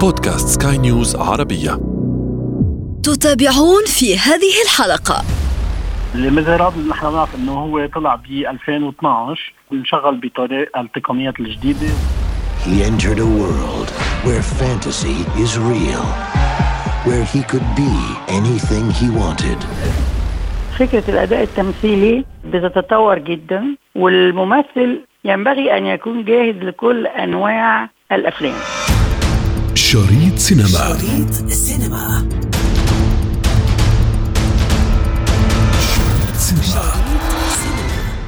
بودكاست سكاي نيوز عربية. تتابعون في هذه الحلقة. Les Misérables نحن بنعرف إنه هو طلع ب 2012 انشغل بطريق التقنيات الجديدة. He entered a world where fantasy is real, where he could be anything he wanted. فكرة الأداء التمثيلي بتتطور جدا والممثل ينبغي أن يكون جاهز لكل أنواع الأفلام. شريط سينما شريط سينما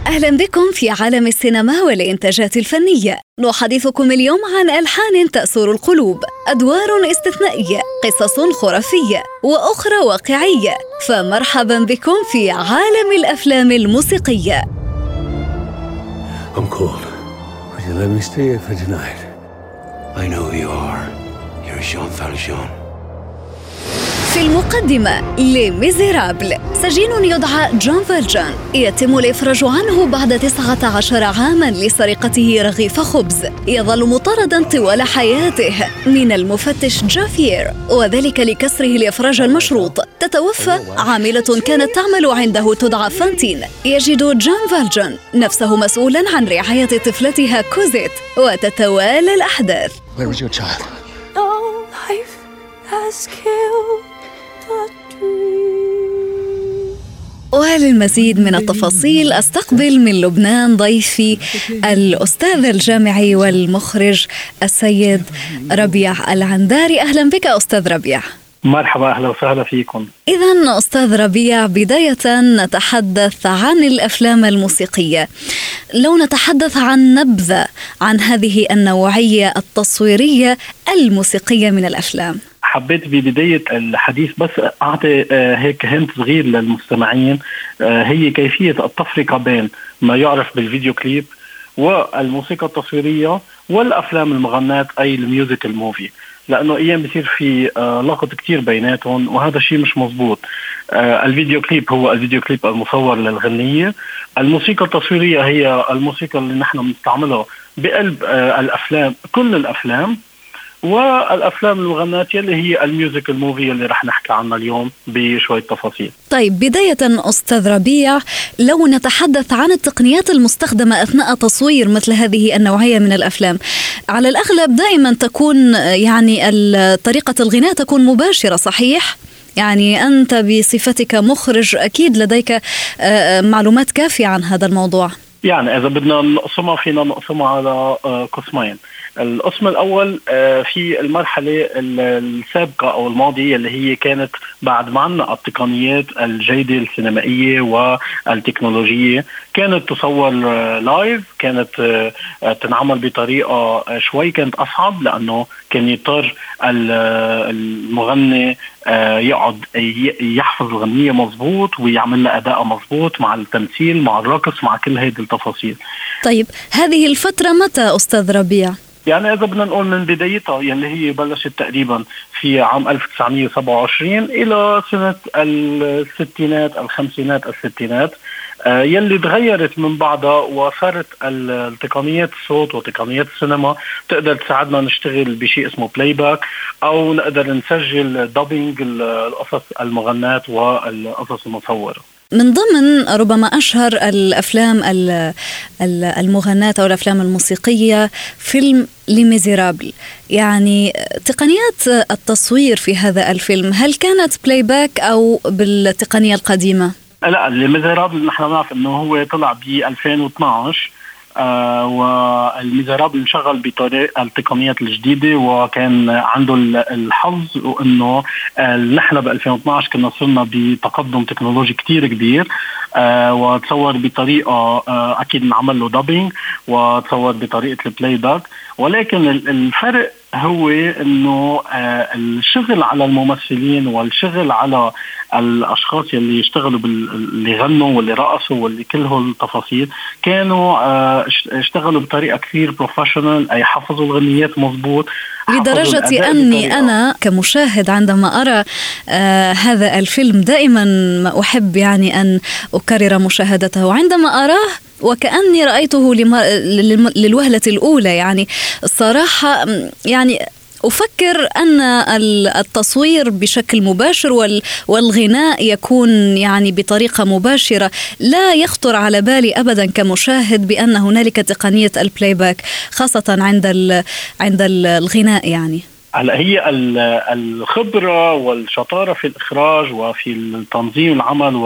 أهلا بكم في عالم السينما والإنتاجات الفنية نحدثكم اليوم عن ألحان تأسر القلوب أدوار استثنائية قصص خرافية وأخرى واقعية فمرحبا بكم في عالم الأفلام الموسيقية I'm cold. Would you let me stay here for tonight? I know who you are. Jean Valjean. في المقدمة Les Misérables سجين يدعى جون فالجان يتم الإفراج عنه بعد 19 عاما لسرقته رغيف خبز يظل مطاردا طوال حياته من المفتش جافير وذلك لكسره الإفراج المشروط تتوفى عاملة كانت تعمل عنده تدعى فانتين يجد جون فالجان نفسه مسؤولا عن رعاية طفلتها كوزيت وتتوالى الأحداث Where was your child? Has killed the dream. وللمزيد من التفاصيل أستقبل من لبنان ضيفي الأستاذ الجامعي والمخرج السيد ربيع العنداري أهلا بك أستاذ ربيع مرحبا أهلا وسهلا فيكم إذا أستاذ ربيع بداية نتحدث عن الأفلام الموسيقية. لو نتحدث عن نبذة عن هذه النوعية التصويرية الموسيقية من الأفلام. حبيت ببدايه الحديث بس أعطي آه، هيك hint صغير للمستمعين. آه، هي كيفية التفرقه بين ما يعرف بالفيديو كليب والموسيقى التصويرية والأفلام المغناة أي ال musical movie لأنه أيام بصير في آه، لغط كتير بيناتهم وهذا الشيء مش مزبوط الفيديو كليب هو الفيديو كليب المصور للغنية. الموسيقى التصويرية هي الموسيقى اللي نحن بنستعملها بقلب الأفلام كل الأفلام. والأفلام المغناة يلي هي ال musical movie اللي رح نحكي عنها اليوم بشويه تفاصيل طيب بداية أستاذ ربيع لو نتحدث عن التقنيات المستخدمة أثناء تصوير مثل هذه النوعية من الأفلام على الأغلب دائما تكون يعني طريقة الغناء تكون مباشرة صحيح؟ يعني أنت بصفتك مخرج أكيد لديك آه، آه، معلومات كافية عن هذا الموضوع. يعني إذا بدنا نقسمها فينا نقسمها على آه، قسمين. القسم الأول آه، في المرحلة ال- السابقة أو الماضية اللي هي كانت بعد ما عنا التقنيات الجيدة السينمائية والتكنولوجية كانت تصور آه، لايف كانت آه، آه، تنعمل بطريقة آه، شوي كانت أصعب لأنه كان يضطر ال- آه، المغني آه، يقعد يحفظ الغنية مزبوط ويعمل لها أداء مزبوط مع التمثيل مع الرقص مع كل هيدي التفاصيل طيب هذه الفترة متى أستاذ ربيع؟ يعني إذا بدنا نقول من بدايتها يلي هي بلشت تقريبا في عام 1927 إلى سنة الستينات الخمسينات الستينات آه، يلي تغيرت من بعدها وصارت ال- تقنيات الصوت وتقنيات السينما تقدر تساعدنا نشتغل بشيء اسمه playback أو نقدر نسجل dubbing القصص المغناة والقصص المصورة. من ضمن ربما أشهر الأفلام ال- ال- المغناة أو الأفلام الموسيقية فيلم Les Misérables يعني تقنيات التصوير في هذا الفيلم هل كانت playback أو بالتقنية القديمة؟ لا Les Misérables نحن بنعرف إنه هو طلع ب 2012 آه و Les Misérables انشغل بطريق التقنيات الجديدة وكان عنده ال- الحظ وانه آه نحن ب 2012 كنا صرنا بتقدم تكنولوجي كتير كبير آه وتصور بطريقة أكيد انعمل له dubbing وتصور بطريقة ال playback ولكن ال- الفرق هو إنه آه الشغل على الممثلين والشغل على الأشخاص يلي يشتغلوا بال... اللي غنوا واللي رقصوا واللي كل التفاصيل كانوا آه اش- اشتغلوا بطريقة كثير بروفيشنال أي حفظوا الغنيات حفظوا لدرجة أني أنا كمشاهد عندما أرى آه هذا الفيلم دائما ما أحب يعني أن أكرر مشاهدته. وعندما أراه وكأني رأيته للوهلة الأولى يعني الصراحة يعني أفكر أن التصوير بشكل مباشر والغناء يكون يعني بطريقة مباشرة لا يخطر على بالي أبدا كمشاهد بأن هنالك تقنية ال playback خاصة عند عند الغناء يعني. هلا هي الخبرة والشطارة في الإخراج وفي التنظيم العمل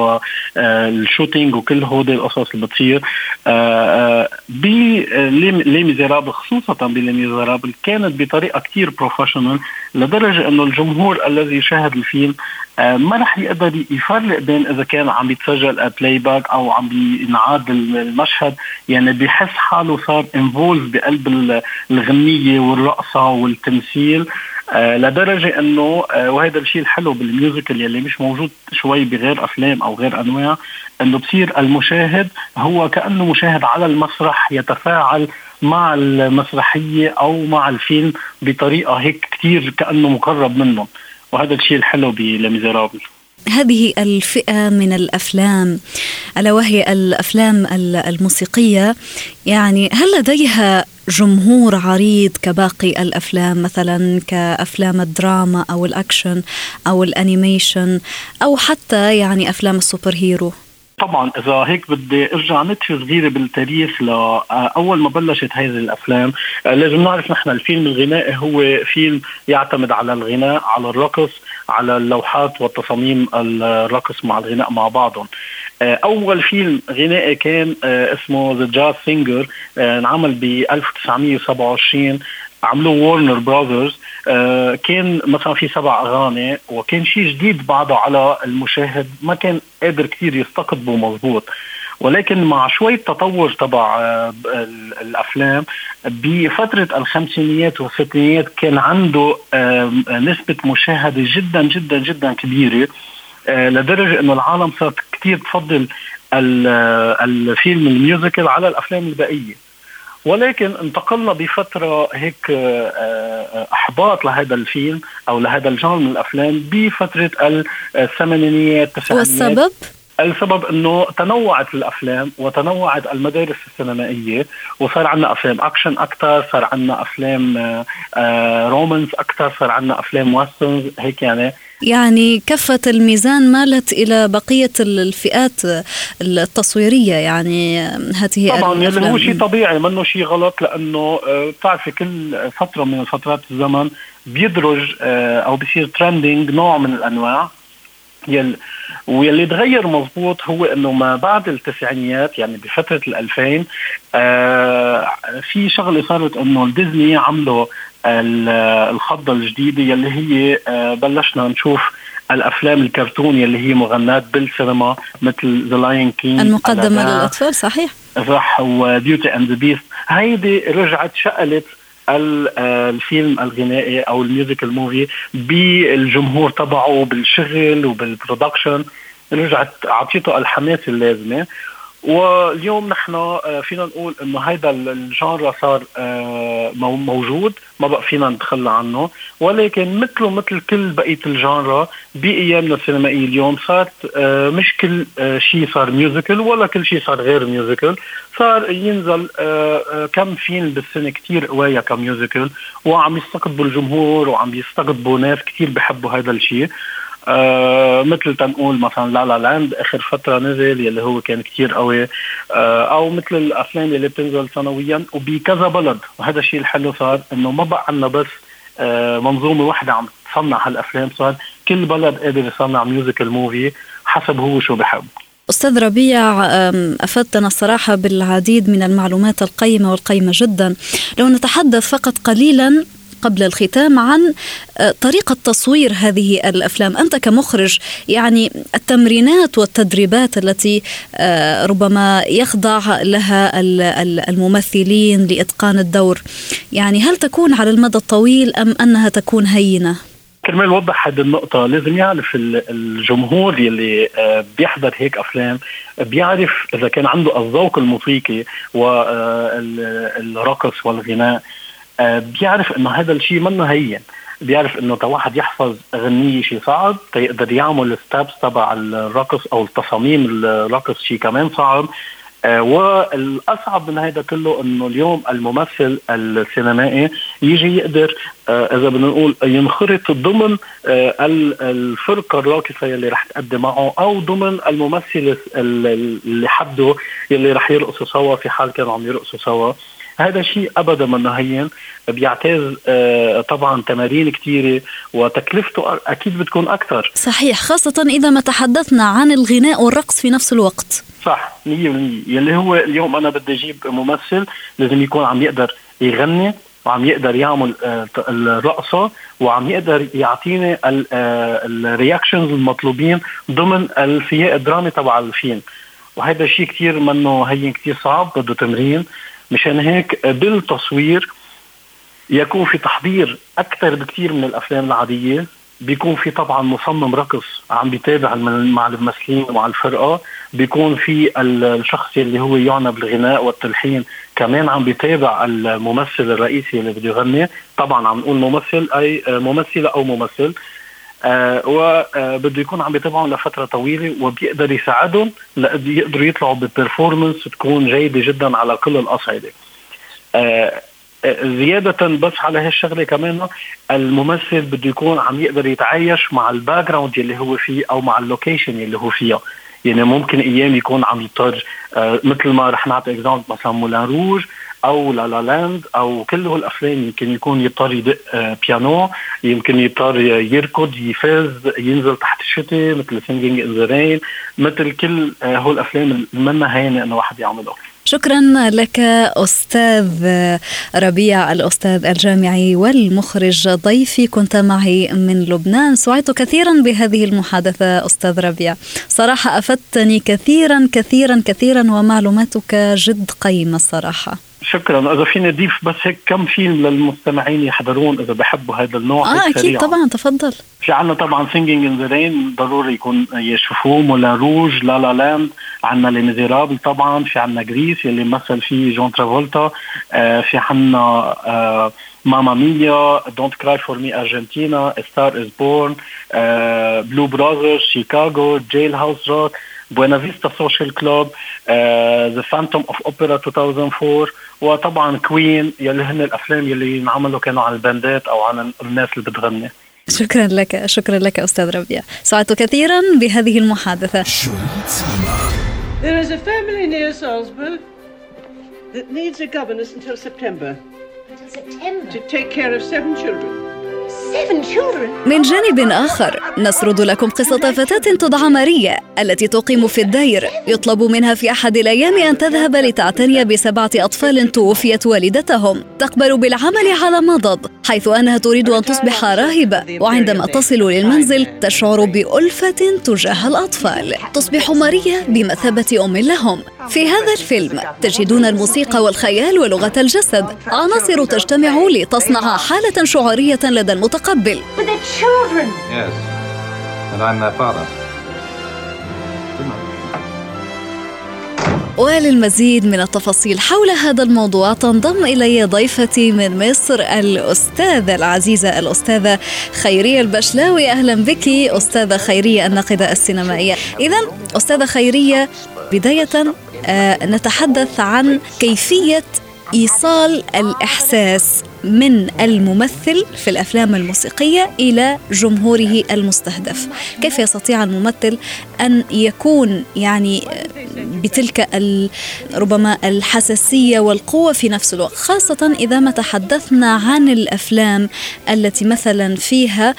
وال shooting وكل هودي القصص اللي بتصير آه، آه، ب Les Misérables خصوصا ب Les Misérables كانت بطريقة كثير professional لدرجة انه الجمهور الذي شاهد الفيلم آه، ما رح يقدر يفرق بين إذا كان عم يتسجل playback أو عم بينعاد المشهد. يعني بحس حاله صار involved بقلب الغنية والرقصة والتمثيل. آه لدرجة أنه آه وهذا الشيء الحلو بال musical يلي مش موجود شوي بغير أفلام أو غير أنواع إنه بصير المشاهد هو كأنه مشاهد على المسرح يتفاعل مع المسرحية أو مع الفيلم بطريقة هيك كثير كأنه مقرب منهم وهذا الشيء الحلو ب Les Misérables هذه الفئة من الأفلام ألا وهي الأفلام الموسيقية. يعني هل لديها جمهور عريض كباقي الأفلام؟ مثلا كأفلام الدراما أو الأكشن أو ال animation أو حتى يعني أفلام ال super hero؟ طبعا إذا هيك بدي أرجع نتفه صغيره بالتاريخ لاول ما بلشت هذه الأفلام لازم نعرف نحن الفيلم الغنائي هو فيلم يعتمد على الغناء على الرقص على اللوحات والتصاميم الرقص مع الغناء مع بعضهم. أول فيلم غنائي كان اسمه The Jazz Singer انعمل ب 1927 عملوه Warner Brothers آه كان مثلا في سبع أغاني وكان شيء جديد بعده على المشاهد ما كان قادر كثير يستقطبه مضبوط ولكن مع شوية تطور تبع آه الأفلام بفترة الخمسينيات والستينيات كان عنده نسبة مشاهدة جدا جدا جدا كبيرة آه لدرجة أنه العالم صارت كثير تفضل الفيلم ال musical على الأفلام البقية. ولكن انتقلنا بفترة هيك آه، آه، أحباط لهذا الفيلم أو لهذا ال genre من الأفلام بفترة الثمانينيات والسبب؟ السبب إنه تنوعت الأفلام وتنوعت المدارس السينمائية وصار عندنا أفلام أكشن أكثر صار عندنا أفلام romance آه، أكثر صار عندنا أفلام westerns هيك يعني. يعني كفة الميزان مالت إلى بقية الفئات التصويرية يعني هذه طبعا يعني هو شيء طبيعي منه شيء غلط لأنه آه، بتعرفي كل فترة من فترات الزمن بيدرج آه، أو بيصير trending نوع من الأنواع. يلي واللي تغير مضبوط هو إنه ما بعد التسعينيات يعني بفترة ال2000 آه في شغلة صارت إنه ديزني عملوا الخضة الجديدة يلي هي آه بلشنا نشوف الأفلام الكرتون يلي هي مغنات بالسينما مثل The Lion King المقدمة للأطفال صحيح. صح و Beauty and the Beast هيدي رجعت شكلت الفيلم الغنائي أو ال musical movie بالجمهور تبعه بالشغل وبال production. رجعت أعطيته الحماس اللازمه واليوم نحن آه، فينا نقول إنه هيدا ال genre صار آه، موجود ما بقى فينا نتخلى عنه. ولكن مثله مثل كل بقية ال genre بأيامنا السينمائية اليوم صارت آه، مش كل شيء صار musical ولا كل شيء صار غير musical صار ينزل كم فيلم بالسنة كتير قوايا ك musical وعم يستقطبوا الجمهور وعم يستقطبوا ناس كتير بحبوا هذا الشيء آه مثل تنقول مثلا La La Land آخر فترة نزل يلي هو كان كتير قوي. آه أو مثل الأفلام اللي بتنزل سنويا وبكذا بلد. وهذا الشيء الحلو صار إنه ما بقى عندنا بس آه منظومة واحدة عم تصنع هالأفلام. صار كل بلد قادر يصنع musical movie حسب هو شو بحب. أستاذ ربيع أفدتنا الصراحة بالعديد من المعلومات القيمة والقيمة جدا. لو نتحدث فقط قليلا قبل الختام عن آه، طريقة تصوير هذه الأفلام. أنت كمخرج يعني التمرينات والتدريبات التي آه، ربما يخضع لها الممثلين لإتقان الدور يعني هل تكون على المدى الطويل أم أنها تكون هينة؟ كرمال وضح هذه النقطة. لازم يعرف الجمهور يلي آه، بيحضر هيك أفلام بيعرف إذا كان عنده الذوق الموسيقي والرقص والغناء. بيعرف إنه هذا الشيء منه هين. بيعرف إنه واحد يحفظ غنية شيء صعب تيقدر يعمل الستابس تبع الرقص أو التصاميم الرقص شيء كمان صعب. آه، والأصعب من هذا كله إنه اليوم الممثل السينمائي يجي يقدر آه، إذا بدنا نقول ينخرط ضمن آه، الفرقة الراقصة يلي رح تقدم معه أو ضمن الممثل اللي حده يلي رح يرقصوا سوا في حال كانوا عم يرقصوا سوا. هذا شيء أبدا منه هين بيعتاز طبعا تمارين كثيره وتكلفته أكيد بتكون أكثر. صحيح خاصة إذا ما تحدثنا عن الغناء والرقص في نفس الوقت. صح 100% يلي هو اليوم أنا بدي أجيب ممثل لازم يكون عم يقدر يغني وعم يقدر يعمل آه، الرقصة وعم يقدر يعطيني الرياكشنز المطلوبين ضمن السياق الدرامي تبع الفيلم. وهذا شيء كثير منه هين كثير صعب بده تمرين. مشان هيك بالتصوير يكون في تحضير أكثر بكثير من الأفلام العادية. بيكون في طبعا مصمم رقص عم بيتابع مع الممثلين ومع الفرقة. بيكون في الشخص اللي هو يعنى بالغناء والتلحين كمان عم بيتابع الممثل الرئيسي اللي بده يغني. طبعا عم نقول ممثل أي ممثلة أو ممثل. وبده يكون عم بيتابعهم لفترة طويلة وبيقدر يساعدهم ليقدروا يطلعوا ب performance تكون جيدة جدا على كل الأصعدة. آه زيادة بس على هالشغلة كمان الممثل بده يكون عم يقدر يتعايش مع ال background اللي هو فيه أو مع ال location اللي هو فيها يعني ممكن أيام يكون عم يضطر آه مثل ما رح نعطي example مثلا Moulin Rouge أو La La Land أو كل هالافلام يمكن يكون يضطر يدق آه بيانو يمكن يضطر يركض يقفز ينزل تحت الشتاء مثل Singing in the Rain مثل كل آه هول الافلام اللي منا هينه إنه واحد يعمله. شكرا لك أستاذ ربيع الأستاذ الجامعي والمخرج ضيفي. كنت معي من لبنان. سعدت كثيرا بهذه المحادثة أستاذ ربيع. صراحة أفدتني كثيرا كثيرا كثيرا ومعلوماتك جد قيمة الصراحة شكرا. إذا فيني اضيف بس هيك كم فيلم للمستمعين يحضرون إذا بحبوا هذا النوع آه أكيد. طبعا تفضل. في عنا طبعا Singing in the Rain ضروري يكون يشوفوه Moulin Rouge La La Land عنا Les Misérables طبعا في عنا Grease يلي مثل فيه جون ترافولتا آه في عنا آه Mamma Mia Don't Cry for Me Argentina Star Is Born Blues Brothers شيكاغو Jailhouse Rock Buena Vista Social Club The Phantom of Opera 2004 وطبعا كوين يلي هن الأفلام يلي انعملوا كانوا عن الباندات أو عن الناس اللي بتغني شكرا لك شكرا لك أستاذ ربيع سعدت كثيرا بهذه المحادثة There is a family near Salzburg that needs a governess until September. Until September? To take care of seven children. من جانب آخر نسرد لكم قصة فتاة تدعى ماريا التي تقيم في الدير. يطلب منها في أحد الأيام أن تذهب لتعتني بسبعة أطفال توفيت والدتهم. تقبل بالعمل على مضض حيث أنها تريد أن تصبح راهبة. وعندما تصل للمنزل تشعر بألفة تجاه الأطفال. تصبح ماريا بمثابة أم لهم. في هذا الفيلم تجدون الموسيقى والخيال ولغة الجسد. عناصر تجتمع لتصنع حالة شعورية لدى المتقبل Yes, and I'm their father. وللمزيد من التفاصيل حول هذا الموضوع تنضم إلي ضيفتي من مصر الأستاذة العزيزة الأستاذة خيرية البشلاوي. أهلا بك أستاذة خيرية الناقدة السينمائية. اذا أستاذة خيرية بداية آه، نتحدث عن كيفية إيصال الإحساس. من الممثل في الأفلام الموسيقية إلى جمهوره المستهدف. كيف يستطيع الممثل أن يكون يعني بتلك ربما الحساسية والقوة في نفس الوقت؟ خاصة إذا ما تحدثنا عن الأفلام التي مثلا فيها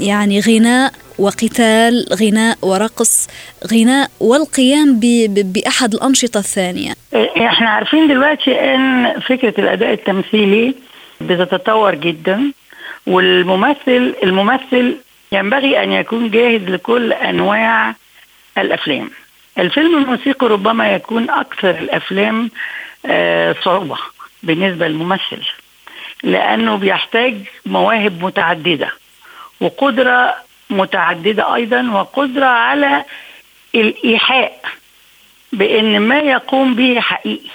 يعني غناء وقتال غناء ورقص غناء والقيام بأحد الأنشطة الثانية. إحنا عارفين دلوقتي إن فكرة الأداء التمثيلي بتتطور جدا والممثل الممثل ينبغي أن يكون جاهز لكل أنواع الأفلام. الفيلم الموسيقي ربما يكون أكثر الأفلام آه، صعوبة بالنسبة للممثل لأنه بيحتاج مواهب متعددة وقدرة متعددة أيضا وقدرة على الإيحاء بأن ما يقوم به حقيقي.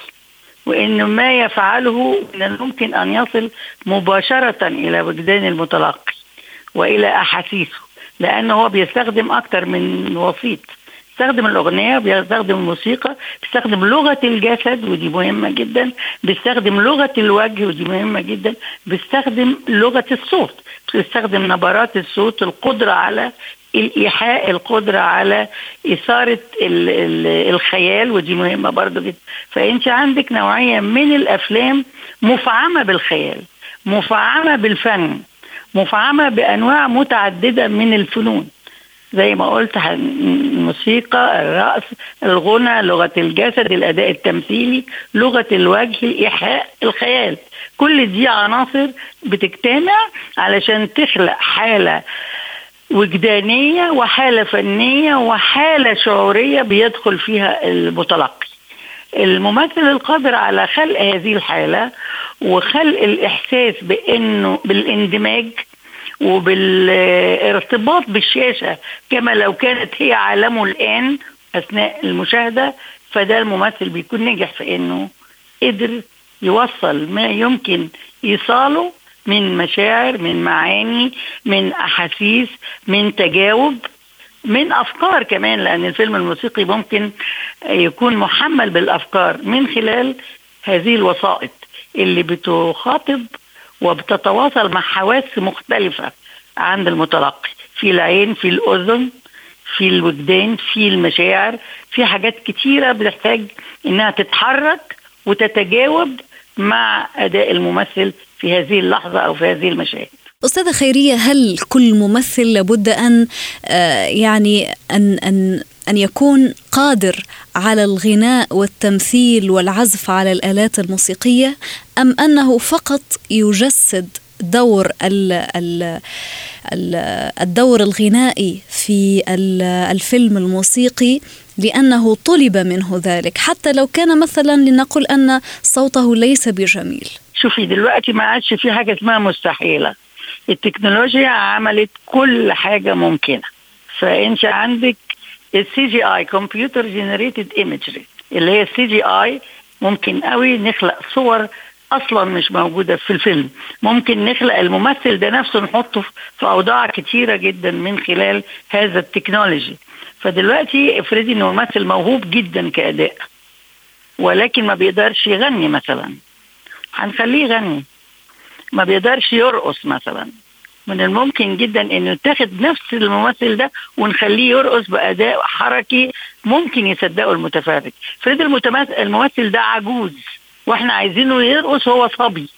وأن ما يفعله من الممكن أن يصل مباشرة إلى وجدان المتلقي وإلى أحاسيسه لأنه هو بيستخدم أكثر من وسيط. بيستخدم الأغنية بيستخدم الموسيقى بيستخدم لغة الجسد ودي مهمة جدا. بيستخدم لغة الوجه ودي مهمة جدا. بيستخدم لغة الصوت. بيستخدم نبرات الصوت القدرة على الإيحاء القدرة على إثارة ال ال الخيال ودي مهمة برضو جدا. فأنت عندك نوعية من الأفلام مفعمة بالخيال مفعمة بالفن مفعمة بأنواع متعددة من الفنون. زي ما قلت الموسيقى الرقص الغنى لغة الجسد الأداء التمثيلي لغة الوجه الإيحاء الخيال. كل دي عناصر بتجتمع علشان تخلق حالة وجدانية وحالة فنية وحالة شعورية بيدخل فيها المتلقي. الممثل القادر على خلق هذه الحالة وخلق الإحساس بأنه بالإندماج وبالارتباط بالشاشة كما لو كانت هي عالمه الآن أثناء المشاهدة فده الممثل بيكون نجح في أنه قدر يوصل ما يمكن إيصاله من مشاعر من معاني من أحاسيس من تجاوب من أفكار كمان لأن الفيلم الموسيقي ممكن يكون محمل بالأفكار من خلال هذه الوسائط اللي بتخاطب وبتتواصل مع حواس مختلفة عند المتلقي. في العين في الأذن في الوجدان في المشاعر في حاجات كتيرة بتحتاج إنها تتحرك وتتجاوب مع أداء الممثل في هذه اللحظة أو في هذه المشاهد. أستاذة خيرية هل كل ممثل لابد أن آه، يعني أن أن أن يكون قادر على الغناء والتمثيل والعزف على الآلات الموسيقية أم أنه فقط يجسد دور ال ال الدور الغنائي في الفيلم الموسيقي لأنه طلب منه ذلك. حتى لو كان مثلا لنقل أن صوته ليس بجميل. شوفي دلوقتي ما عادش في حاجة اسمها مستحيلة. التكنولوجيا عملت كل حاجة ممكنة. فأنت عندك ال CGI computer generated imagery اللي هي ال CGI ممكن قوي نخلق صور أصلا مش موجودة في الفيلم. ممكن نخلق الممثل ده نفسه نحطه في أوضاع كتيرة جدا من خلال هذا ال technology. فدلوقتي افرضي إنه ممثل موهوب جدا كأداء ولكن ما بيقدرش يغني مثلا هنخليه يغني. ما بيقدرش يرقص مثلا. من الممكن جدا إنه تاخد نفس الممثل ده ونخليه يرقص بأداء حركي ممكن يصدقه المتفرج. افرضي الممثل ده عجوز وإحنا عايزينه يرقص هو صبي.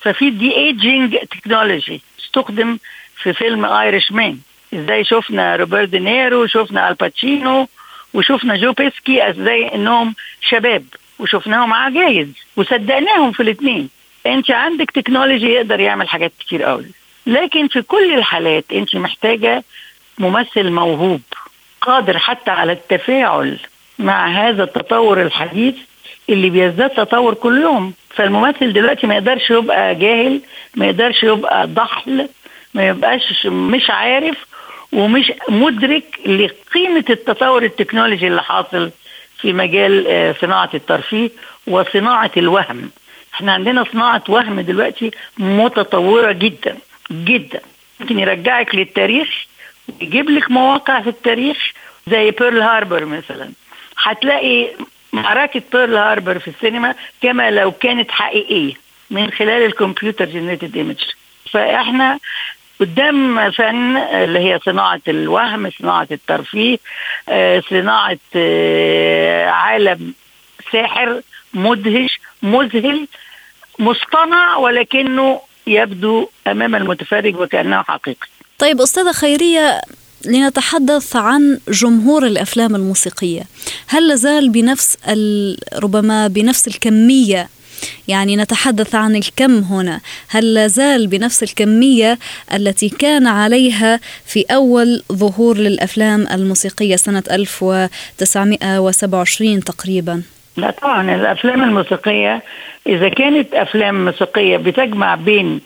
ففي de-aging technology استخدم في فيلم Irishman إزاي شفنا روبرت دينيرو شفنا آل باتشينو وشفنا جو بيشي أزاي إنهم شباب وشفناهم عجايز وصدقناهم في الاثنين أنت عندك technology يقدر يعمل حاجات كتير قوي. لكن في كل الحالات أنت محتاجة ممثل موهوب قادر حتى على التفاعل مع هذا التطور الحديث اللي بيزداد تطور كل يوم فالممثل دلوقتي ما يقدرش يبقى جاهل ما يقدرش يبقى ضحل ما يبقاش مش عارف ومش مدرك لقيمة التطور التكنولوجي اللي حاصل في مجال آه، صناعة الترفيه وصناعة الوهم. إحنا عندنا صناعة وهم دلوقتي متطورة جدا جدا. ممكن يرجعك للتاريخ ويجيب لك مواقع في التاريخ زي بيرل هاربر مثلا. هتلاقي معركة بيرل هاربر في السينما كما لو كانت حقيقية من خلال ال computer generated image فاحنا قدام فن اللي هي صناعة الوهم صناعة الترفيه آه، صناعة آه، عالم ساحر مدهش مذهل مصطنع ولكنه يبدو أمام المتفرج وكأنه حقيقي. طيب أستاذة خيرية لنتحدث عن جمهور الأفلام الموسيقية، هل لازال بنفس ربما بنفس الكمية يعني نتحدث عن الكم هنا. هل لازال بنفس الكمية التي كان عليها في أول ظهور للأفلام الموسيقية سنة 1927 تقريبا؟ لا طبعا الأفلام الموسيقية إذا كانت أفلام موسيقية بتجمع بين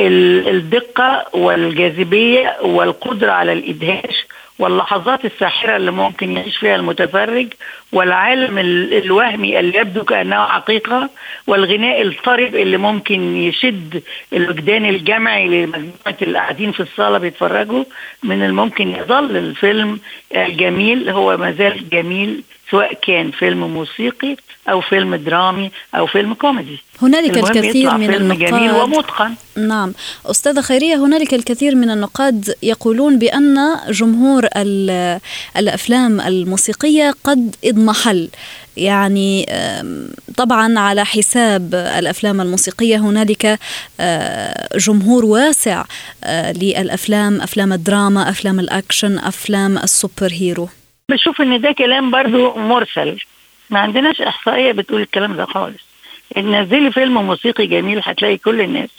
الدقة والجاذبية والقدرة على الإدهاش واللحظات الساحرة اللي ممكن يعيش فيها المتفرج والعالم الوهمي اللي يبدو كأنه حقيقة والغناء الطرب اللي ممكن يشد الوجدان الجمعي لمجموعة اللي قاعدين في الصالة بيتفرجوا من الممكن يظل الفيلم الجميل هو ما زال جميل سواء كان فيلم موسيقي أو فيلم درامي أو فيلم كوميدي. هنالك الكثير من فيلم النقاد جميل ومتقن. نعم. أستاذة خيرية هنالك الكثير من النقاد يقولون بأن جمهور الأفلام الموسيقية قد اضمحل. يعني طبعا على حساب الأفلام الموسيقية هنالك جمهور واسع للأفلام أفلام الدراما أفلام الأكشن أفلام ال super hero. بشوف إن ده كلام برضو مرسل. ما عندناش إحصائية بتقول الكلام ده خالص. نزلي فيلم موسيقي جميل هتلاقي كل الناس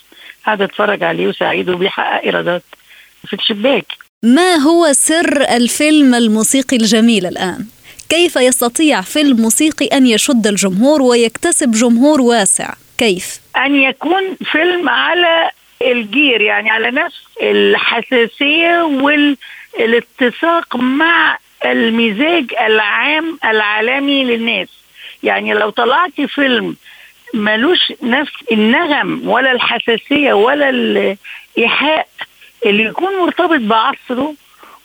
قاعدة تتفرج عليه وسعيد وبيحقق إيرادات. في الشباك ما هو سر الفيلم الموسيقي الجميل الآن؟ كيف يستطيع فيلم موسيقي أن يشد الجمهور ويكتسب جمهور واسع؟ كيف؟ أن يكون فيلم على الجير يعني على نفس الحساسية والاتساق مع المزاج العام العالمي للناس. يعني لو طلعت فيلم ملوش نفس النغم ولا الحساسية ولا الإيحاء اللي يكون مرتبط بعصره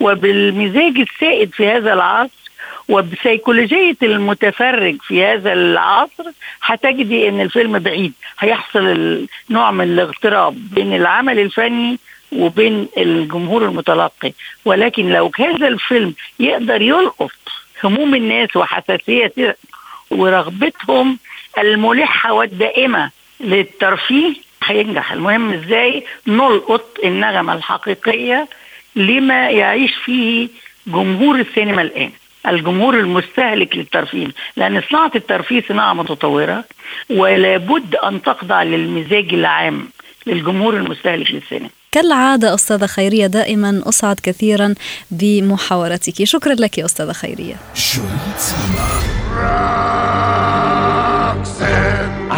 وبالمزاج السائد في هذا العصر وبسيكولوجية المتفرج في هذا العصر هتجدي إن الفيلم بعيد. هيحصل نوع من الاغتراب بين العمل الفني وبين الجمهور المتلقي. ولكن لو هذا الفيلم يقدر يلقط هموم الناس وحساسية ورغبتهم الملحة والدائمة للترفيه هينجح. المهم إزاي نلقط النغمة الحقيقية لما يعيش فيه جمهور السينما الآن الجمهور المستهلك للترفيه. لأن صناعة الترفيه صناعة متطورة ولا بد أن تخضع للمزاج العام للجمهور المستهلك للسينما. كالعادة أستاذة خيرية دائما أسعد كثيرا بمحاورتك شكرا لك أستاذة خيرية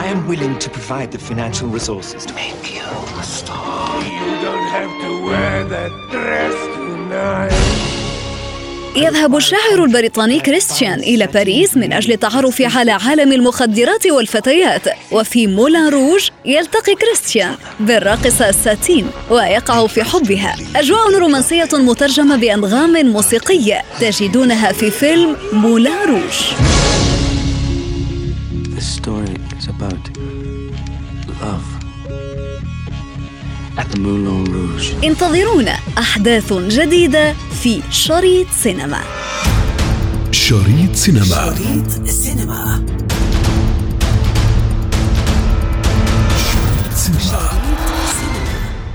I am willing to provide the financial resources to make you a star. You don't have to wear that dress tonight. يذهب الشاعر البريطاني كريستيان إلى باريس من أجل التعرف على عالم المخدرات والفتيات وفي مولان روج يلتقي كريستيان بالراقصة ساتين ويقع في حبها. أجواء رومانسية مترجمة بأنغام موسيقية تجدونها في فيلم مولان روج. This story is about love. انتظرونا. أحداث جديدة في شريط سينما. شريط سينما. شريط سينما.